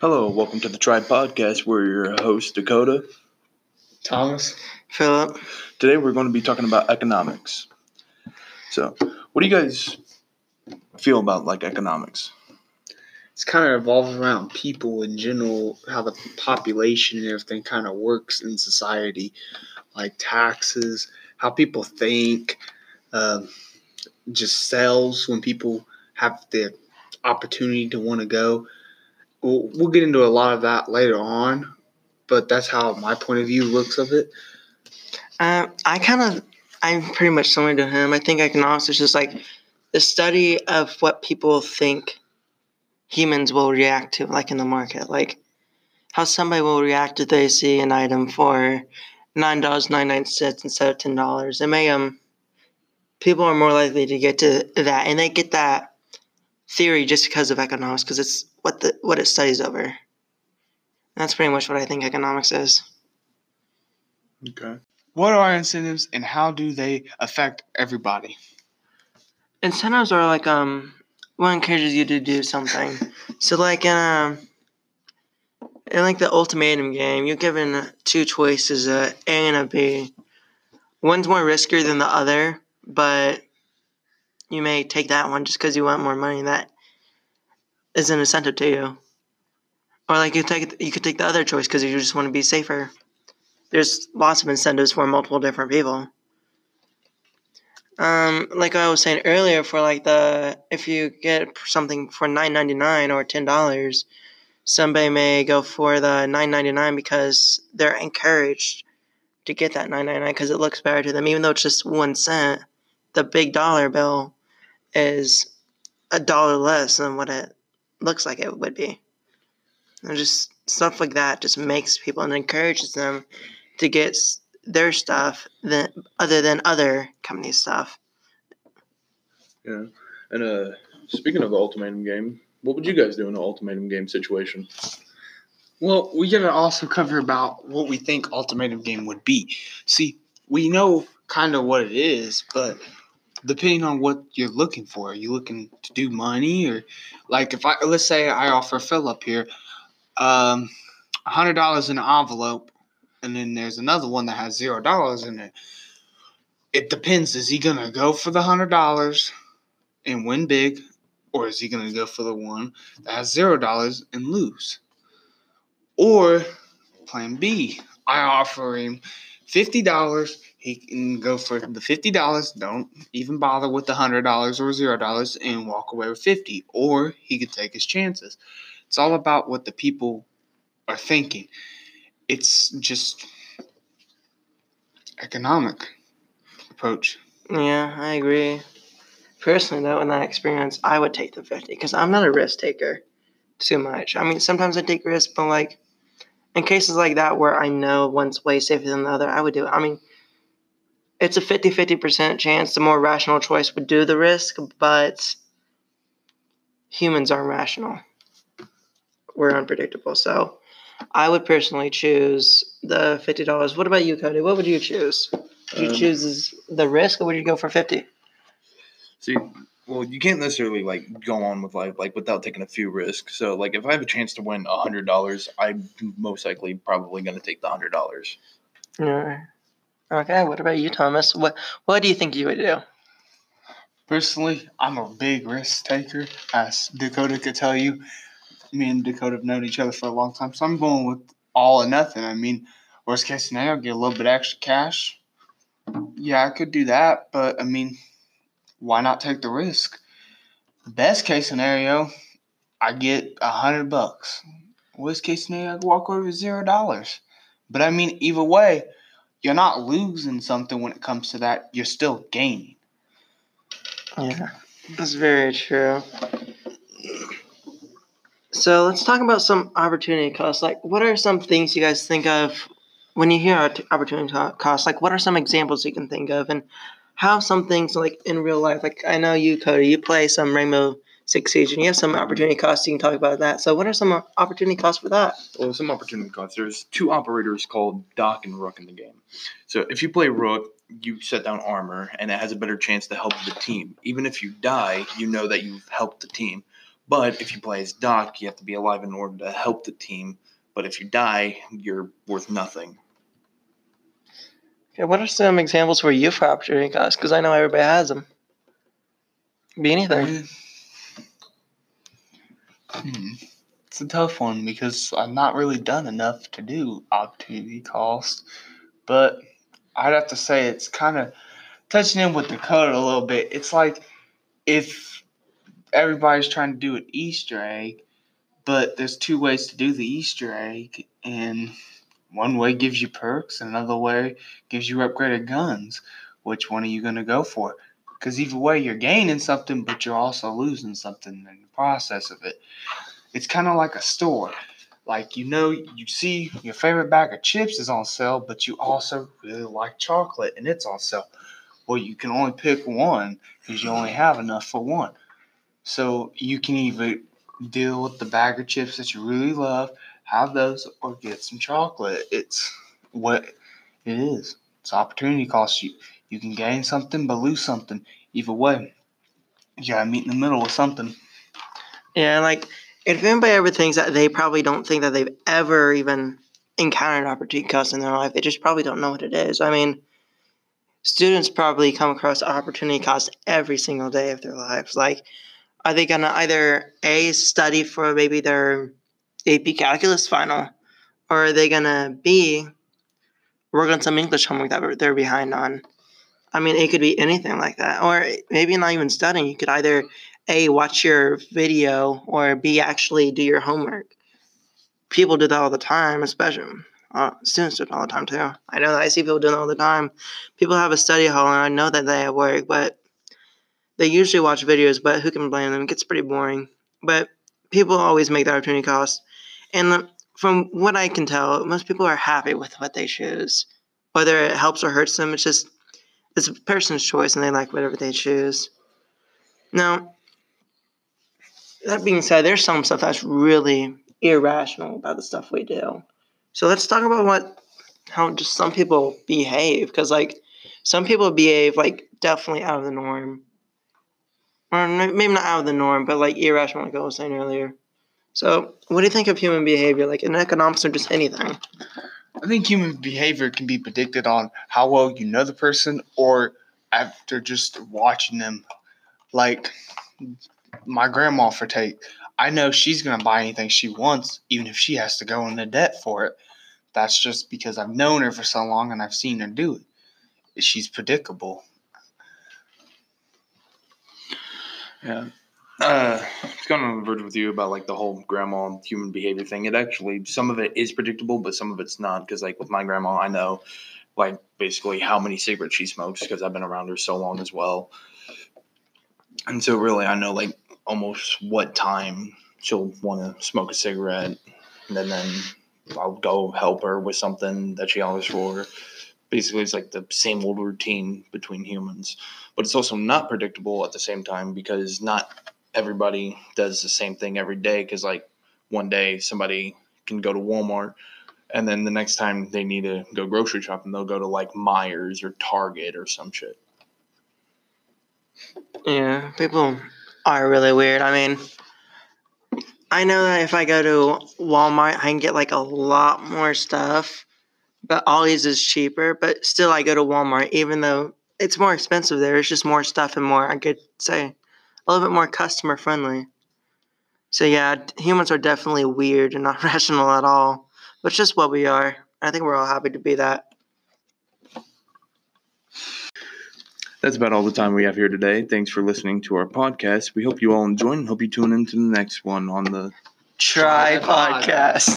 Hello, welcome to the Tribe Podcast. We're your host, Dakota. Thomas. Philip. Today we're going to be talking about economics. So, what do you guys feel about like economics? It's kind of revolves around people in general, how the population and everything kind of works in society, like taxes, how people think, um, just sales when people have the opportunity to want to go. We'll, we'll get into a lot of that later on, but that's how my point of view looks of it. Uh, I kind of, I'm pretty much similar to him. I think economics is just like the study of what people think humans will react to, like in the market. Like how somebody will react if they see an item for nine dollars ninety nine cents instead of ten dollars. It may um, people are more likely to get to that, and they get that theory just because of economics, because it's what the what it studies over. And that's pretty much what I think economics is. Okay. What are incentives and how do they affect everybody? incentives are like um what encourages you to do something. so like in um in like the ultimatum game, you're given two choices, a A and a B. One's more riskier than the other, but you may take that one just because you want more money. That is an incentive to you. Or like you take you could take the other choice because you just want to be safer. There's lots of incentives for multiple different people. Um, like I was saying earlier, for like the if you get something for nine ninety nine or ten dollars, somebody may go for the nine ninety nine because they're encouraged to get that nine ninety nine because it looks better to them, even though it's just one cent. The big dollar bill is a dollar less than what it looks like it would be. And just stuff like that just makes people and encourages them to get their stuff than other than other company stuff. Yeah. And uh, speaking of the ultimatum game, what would you guys do in an ultimatum game situation? Well, we gotta also cover about what we think ultimatum game would be. See, we know kind of what it is, but depending on what you're looking for, are you looking to do money or like if I let's say I offer Philip here, um, hundred dollars in an envelope, and then there's another one that has zero dollars in it. It depends. Is he gonna go for the hundred dollars and win big, or is he gonna go for the one that has zero dollars and lose? Or plan B, I offer him fifty dollars. He can go for the fifty dollars. Don't even bother with the hundred dollars or zero dollars and walk away with fifty. Or he could take his chances. It's all about what the people are thinking. It's just economic approach. Yeah, I agree. Personally, though, in that experience, I would take the 50 because I'm not a risk taker too much. I mean, sometimes I take risks, but like in cases like that where I know one's way safer than the other, I would do it. I mean, it's a 50 50% chance the more rational choice would do the risk, but humans aren't rational. We're unpredictable. So I would personally choose the $50. What about you, Cody? What would you choose? Would you Um, choose the risk or would you go for 50 See, well, you can't necessarily like go on with life like without taking a few risks. So, like, if I have a chance to win a hundred dollars, I'm most likely probably going to take the hundred dollars. Yeah. Okay, what about you, Thomas? What what do you think you would do? Personally, I'm a big risk taker, as Dakota could tell you. Me and Dakota have known each other for a long time, so I'm going with all or nothing. I mean, worst case scenario, i get a little bit extra cash. Yeah, I could do that, but I mean, why not take the risk? Best case scenario, I get a hundred bucks. Worst case scenario, I walk away with zero dollars. But I mean, either way, you're not losing something when it comes to that. You're still gaining. Yeah, that's very true. So let's talk about some opportunity costs. Like, what are some things you guys think of when you hear opportunity costs? Like, what are some examples you can think of, and how have some things like in real life? Like, I know you, Cody, you play some Rainbow Six Siege, and you have some opportunity costs. You can talk about that. So, what are some uh, opportunity costs for that? Well, some opportunity costs. There's two operators called Doc and Rook in the game. So if you play Rook, you set down armor, and it has a better chance to help the team. Even if you die, you know that you've helped the team. But if you play as Doc, you have to be alive in order to help the team. But if you die, you're worth nothing. Okay, what are some examples for you've for opportunity cost? Because I know everybody has them. Be anything. Hmm. It's a tough one because I've not really done enough to do opportunity cost, but I'd have to say it's kind of touching in with the code a little bit. It's like if everybody's trying to do an Easter egg, but there's two ways to do the Easter egg, and one way gives you perks, another way gives you upgraded guns. Which one are you gonna go for? Because either way, you're gaining something, but you're also losing something in the process of it. It's kind of like a store. Like, you know, you see your favorite bag of chips is on sale, but you also really like chocolate and it's on sale. Well, you can only pick one because you only have enough for one. So you can either deal with the bag of chips that you really love, have those, or get some chocolate. It's what it is. It's opportunity cost. You you can gain something but lose something. Either way, you gotta meet in the middle with something. Yeah, like if anybody ever thinks that they probably don't think that they've ever even encountered opportunity cost in their life, they just probably don't know what it is. I mean, students probably come across opportunity cost every single day of their lives. Like, are they gonna either a study for maybe their AP calculus final, or are they gonna be work on some English homework that they're behind on? I mean, it could be anything like that, or maybe not even studying. You could either a watch your video or b actually do your homework. People do that all the time, especially uh, students do it all the time too. I know that I see people doing it all the time. People have a study hall, and I know that they have work, but they usually watch videos. But who can blame them? It gets pretty boring. But people always make the opportunity cost, and um, from what I can tell, most people are happy with what they choose. Whether it helps or hurts them, it's just it's a person's choice, and they like whatever they choose. Now, that being said, there's some stuff that's really irrational about the stuff we do. So let's talk about what how just some people behave because like some people behave like definitely out of the norm, or maybe not out of the norm, but like irrational, like I was saying earlier. So, what do you think of human behavior, like in economics or just anything? I think human behavior can be predicted on how well you know the person or after just watching them. Like my grandma for take, I know she's gonna buy anything she wants, even if she has to go into debt for it. That's just because I've known her for so long and I've seen her do it. She's predictable. Yeah. Uh, it's kind of on the verge with you about like the whole grandma human behavior thing. It actually some of it is predictable, but some of it's not. Because like with my grandma, I know like basically how many cigarettes she smokes because I've been around her so long as well. And so really, I know like almost what time she'll want to smoke a cigarette, and then I'll go help her with something that she always for. Basically, it's like the same old routine between humans, but it's also not predictable at the same time because not everybody does the same thing every day. Because like one day somebody can go to Walmart, and then the next time they need to go grocery shopping, they'll go to like Meijer's or Target or some shit. Yeah, people are really weird. I mean, I know that if I go to Walmart, I can get like a lot more stuff, but Ollie's is cheaper. But still, I go to Walmart, even though it's more expensive there. It's just more stuff and more, I could say, a little bit more customer friendly. So, yeah, humans are definitely weird and not rational at all, but it's just what we are. I think we're all happy to be that. That's about all the time we have here today. Thanks for listening to our podcast. We hope you all enjoyed and hope you tune into the next one on the Try podcast.